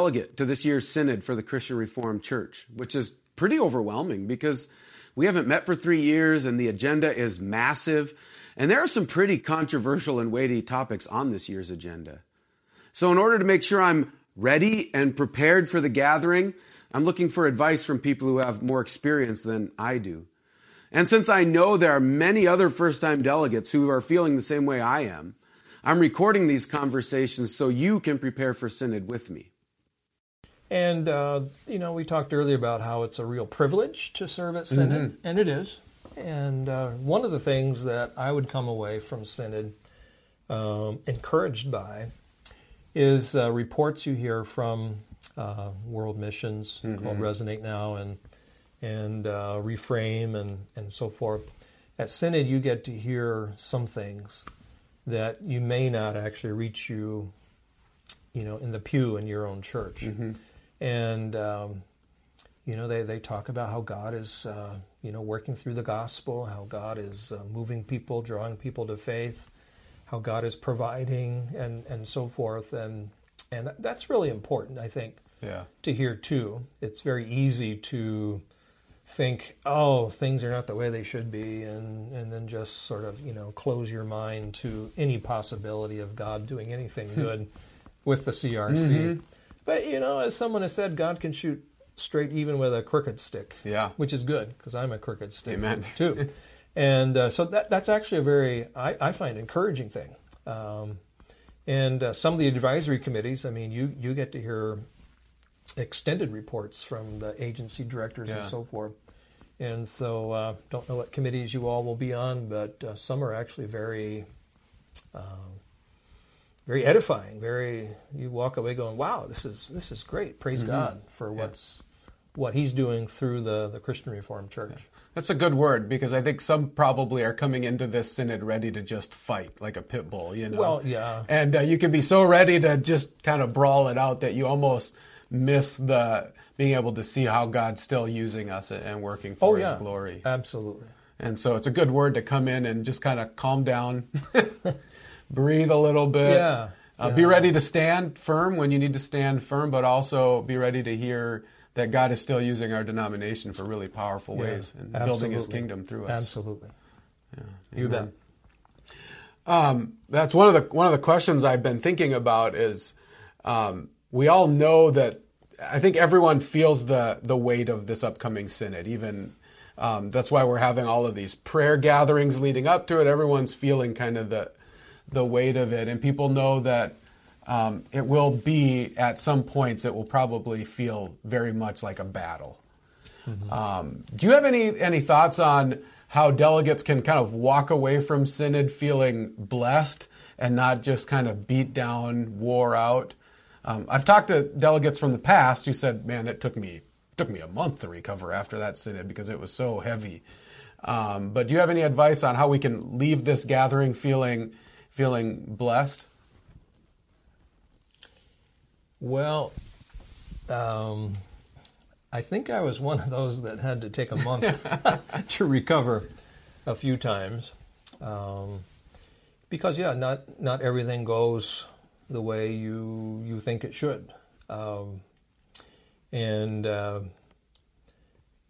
delegate to this year's synod for the Christian Reformed Church, which is pretty overwhelming because we haven't met for three years and the agenda is massive. And there are some pretty controversial and weighty topics on this year's agenda. So, in order to make sure I'm ready and prepared for the gathering, I'm looking for advice from people who have more experience than I do. And since I know there are many other first time delegates who are feeling the same way I am, I'm recording these conversations so you can prepare for Synod with me. And, uh, you know, we talked earlier about how it's a real privilege to serve at Synod, mm-hmm. and it is. And uh, one of the things that I would come away from Synod um, encouraged by is uh, reports you hear from uh, World Missions mm-hmm. called Resonate Now and and uh, Reframe and and so forth. At Synod, you get to hear some things that you may not actually reach you, you know, in the pew in your own church, mm-hmm. And um, you know they they talk about how God is uh, you know working through the gospel, how God is uh, moving people, drawing people to faith how God is providing and, and so forth. And, and that's really important, I think, yeah. to hear too. It's very easy to think, oh, things are not the way they should be, and, and then just sort of, you know, close your mind to any possibility of God doing anything good with the CRC. Mm-hmm. But, you know, as someone has said, God can shoot straight even with a crooked stick. Yeah. Which is good, because I'm a crooked stick Amen. too. And uh, so that, that's actually a very, I, I find, encouraging thing. Um, and uh, some of the advisory committees, I mean, you, you get to hear extended reports from the agency directors yeah. and so forth. And so, uh, don't know what committees you all will be on, but uh, some are actually very, um, very edifying. Very, you walk away going, "Wow, this is this is great. Praise mm-hmm. God for what's what He's doing through the the Christian Reformed Church." Yeah. That's a good word because I think some probably are coming into this synod ready to just fight like a pit bull, you know. Well, yeah. And uh, you can be so ready to just kind of brawl it out that you almost miss the being able to see how God's still using us and working for oh, yeah. His glory. Absolutely. And so it's a good word to come in and just kind of calm down, breathe a little bit. Yeah. Uh, yeah. Be ready to stand firm when you need to stand firm, but also be ready to hear that God is still using our denomination for really powerful yeah, ways and absolutely. building His kingdom through us. Absolutely. Yeah, you bet. Um, that's one of the one of the questions I've been thinking about is um, we all know that I think everyone feels the the weight of this upcoming synod. Even um, that's why we're having all of these prayer gatherings leading up to it. Everyone's feeling kind of the the weight of it, and people know that um, it will be at some points it will probably feel very much like a battle. Mm-hmm. Um, do you have any any thoughts on how delegates can kind of walk away from synod feeling blessed and not just kind of beat down, wore out? Um, I've talked to delegates from the past who said, "Man, it took me took me a month to recover after that synod because it was so heavy." Um, but do you have any advice on how we can leave this gathering feeling feeling blessed? Well, um, I think I was one of those that had to take a month to recover a few times, um, because yeah, not not everything goes the way you you think it should, um, and uh,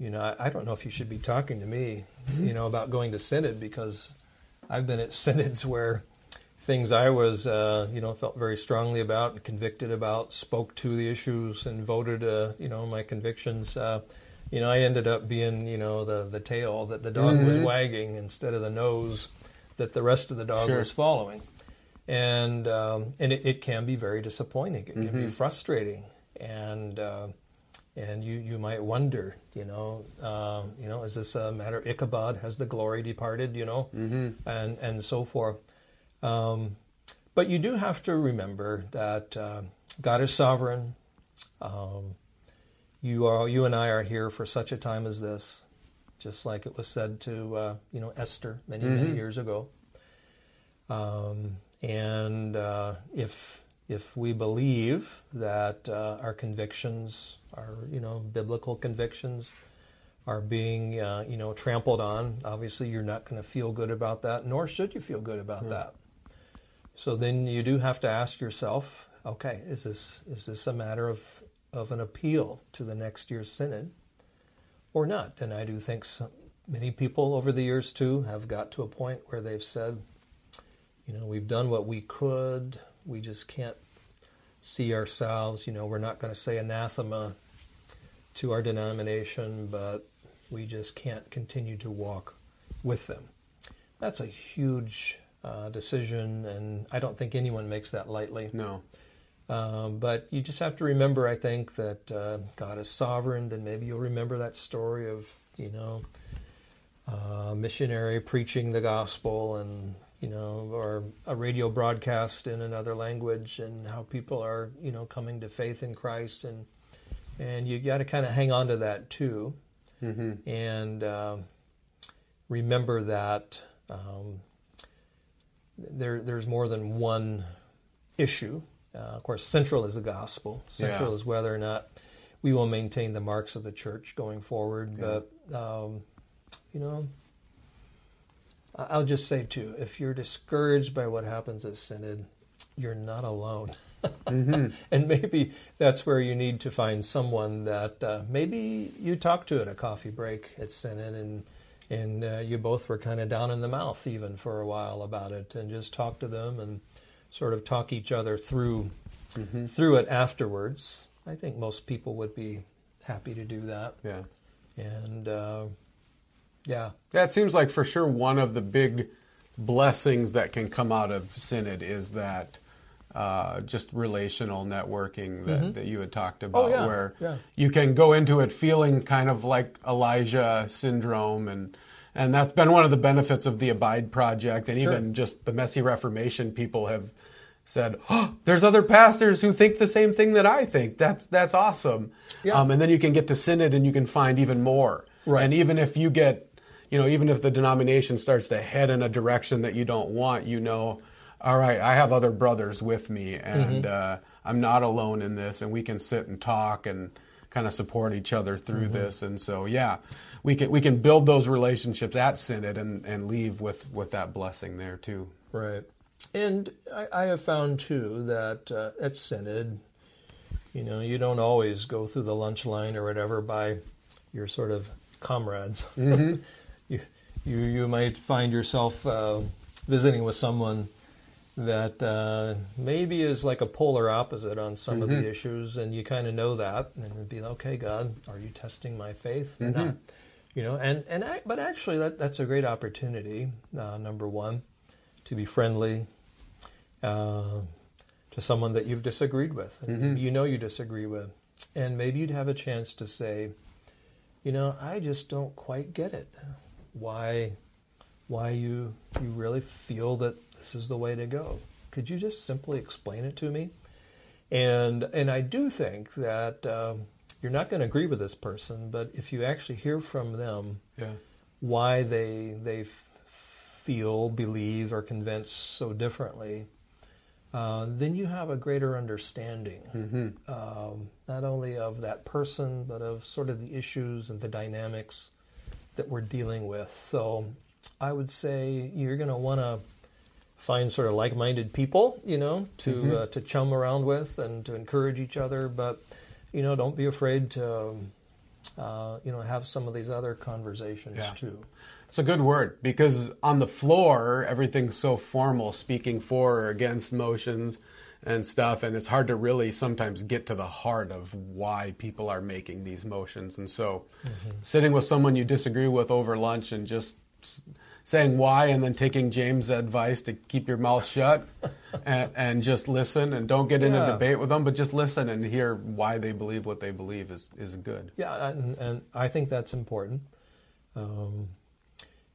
you know I, I, don't know if you should be talking to me, you know, about going to synod because I've been at synods where things I was, uh, you know, felt very strongly about and convicted about, spoke to the issues and voted, uh, you know, my convictions. Uh, you know, I ended up being, you know, the the tail that the dog mm-hmm. was wagging instead of the nose that the rest of the dog sure. was following, and um, and it, it, can be very disappointing. It can mm-hmm. be frustrating, and uh, and you you might wonder, you know, um, you know, is this a matter of Ichabod? Has the glory departed? You know, mm-hmm. and and so forth. Um, but you do have to remember that uh, God is sovereign. Um, you are, you and I are here for such a time as this, just like it was said to uh, you know Esther many mm-hmm. many years ago. Um, and uh, if if we believe that uh, our convictions, our you know biblical convictions, are being uh, you know trampled on, obviously you're not going to feel good about that, nor should you feel good about mm-hmm. that. So then you do have to ask yourself, okay, is this is this a matter of of an appeal to the next year's synod or not? And I do think some, many people over the years too have got to a point where they've said, you know, we've done what we could. We just can't see ourselves. You know, we're not going to say anathema to our denomination, but we just can't continue to walk with them. That's a huge uh, decision, and I don't think anyone makes that lightly. No. Um, but you just have to remember, I think, that uh, God is sovereign, and maybe you'll remember that story of, you know, uh, missionary preaching the gospel and, you know, or a radio broadcast in another language and how people are, you know, coming to faith in Christ. And, and you got to kind of hang on to that too. Mm-hmm. And um, remember that um, there, there's more than one issue. Uh, of course, central is the gospel. Central Yeah. is whether or not we will maintain the marks of the church going forward. Yeah. But, um, you know, I'll just say, too, if you're discouraged by what happens at Synod, you're not alone. and maybe that's where you need to find someone that uh, maybe you talk to at a coffee break at Synod and and uh, you both were kind of down in the mouth even for a while about it and just talk to them and sort of talk each other through through it afterwards. I think most people would be happy to do that. Yeah. And uh, yeah, Yeah, it seems like for sure one of the big blessings that can come out of Synod is that uh, just relational networking that, that you had talked about, Mm-hmm. Oh, yeah, where yeah. you can go into it feeling kind of like Elijah syndrome and and that's been one of the benefits of the Abide Project and Sure. even just the Messy Reformation people have said, oh, there's other pastors who think the same thing that I think. That's that's awesome. Yeah. Um, and then you can get to Synod and you can find even more. Right. And even if you get, you know, even if the denomination starts to head in a direction that you don't want, you know, all right, I have other brothers with me, and uh, I'm not alone in this, and we can sit and talk and kind of support each other through this. And so, yeah, we can we can build those relationships at Synod and, and leave with with that blessing there too. Right. And I, I have found too that uh, at Synod, you know, you don't always go through the lunch line or whatever by your sort of comrades. you, you you might find yourself uh, visiting with someone that uh, maybe is like a polar opposite on some of the issues, and you kind of know that, and it'd be okay, God, are you testing my faith or not? You know, and and I, but actually, that that's a great opportunity. Uh, number one, to be friendly uh, to someone that you've disagreed with, and maybe you know you disagree with, and maybe you'd have a chance to say, you know, I just don't quite get it. Why, why you you really feel that this is the way to go? Could you just simply explain it to me? And and I do think that um, you're not going to agree with this person, but if you actually hear from them Yeah. why they they f- feel, believe, or convince so differently, uh, then you have a greater understanding, um, not only of that person, but of sort of the issues and the dynamics that we're dealing with. So I would say you're going to want to find sort of like-minded people, you know, to uh, to chum around with and to encourage each other. But you know, don't be afraid to uh, you know have some of these other conversations Yeah. too. It's a good word because on the floor, everything's so formal, speaking for or against motions and stuff, and it's hard to really sometimes get to the heart of why people are making these motions. And so, sitting with someone you disagree with over lunch and just saying why, and then taking James' advice to keep your mouth shut and, and just listen and don't get in Yeah. a debate with them, but just listen and hear why they believe what they believe is, is good. Yeah, and, and I think that's important. Um,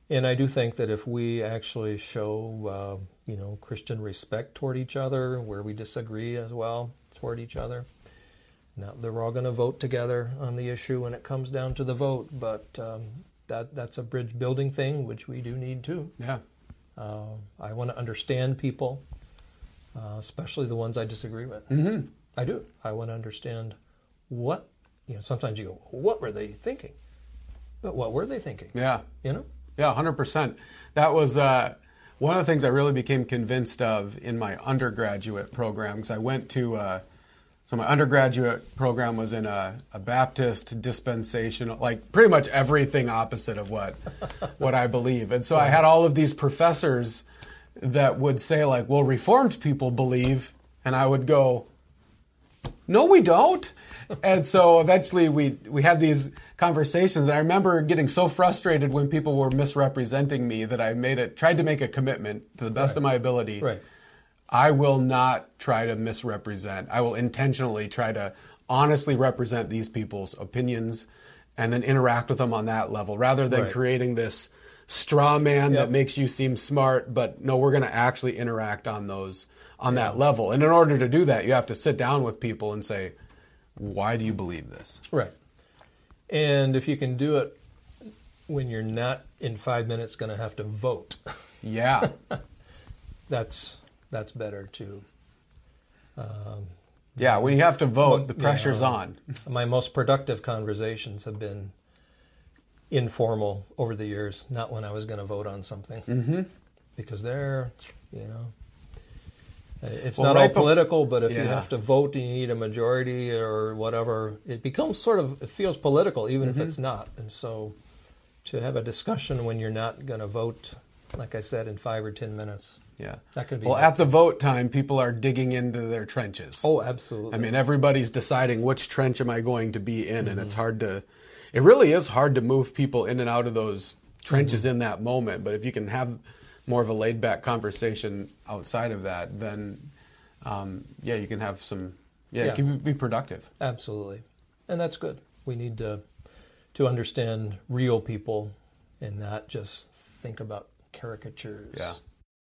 and I do think that if we actually show, uh, you know, Christian respect toward each other, where we disagree as well toward each other, now they're all going to vote together on the issue when it comes down to the vote. But um, that that's a bridge building thing, which we do need too. Yeah. Uh, I want to understand people, uh, especially the ones I disagree with. Mm-hmm. I do. I want to understand what you know. Sometimes you go, "What were they thinking?" But what were they thinking? Yeah. You know. Yeah, hundred percent. That was uh, One of the things I really became convinced of in my undergraduate program, because I went to, uh, so my undergraduate program was in a, a Baptist dispensational, like pretty much everything opposite of what what I believe. And so I had all of these professors that would say like, "Well, Reformed people believe," and I would go, "No, we don't." and so eventually we we had these conversations. And I remember getting so frustrated when people were misrepresenting me that I made it tried to make a commitment to the best Right. of my ability. Right. I will not try to misrepresent. I will intentionally try to honestly represent these people's opinions and then interact with them on that level rather than Right. creating this straw man Yep. that makes you seem smart but no we're going to actually interact on those on that level. And in order to do that, you have to sit down with people and say, "Why do you believe this?" Right. And if you can do it when you're not in five minutes going to have to vote, Yeah. that's that's better too. yeah, when you have to vote, the Yeah. pressure's on. My most productive conversations have been informal over the years, not when I was going to vote on something. Mm-hmm. Because they're, you know, it's Well, not right all bef- political, but if you have to vote and you need a majority or whatever, it becomes sort of, it feels political, even Mm-hmm. if it's not. And so to have a discussion when you're not going to vote, like I said, in five or 10 minutes. Yeah. That could be Well, at the vote time, people are digging into their trenches. Oh, absolutely. I mean, everybody's deciding which trench am I going to be in, and Mm-hmm. it's hard to. It really is hard to move people in and out of those trenches Mm-hmm. in that moment. But if you can have more of a laid back conversation outside of that, then um, yeah, you can have some. Yeah, Yeah. it can be productive. Absolutely, and that's good. We need to to understand real people and not just think about caricatures. Yeah.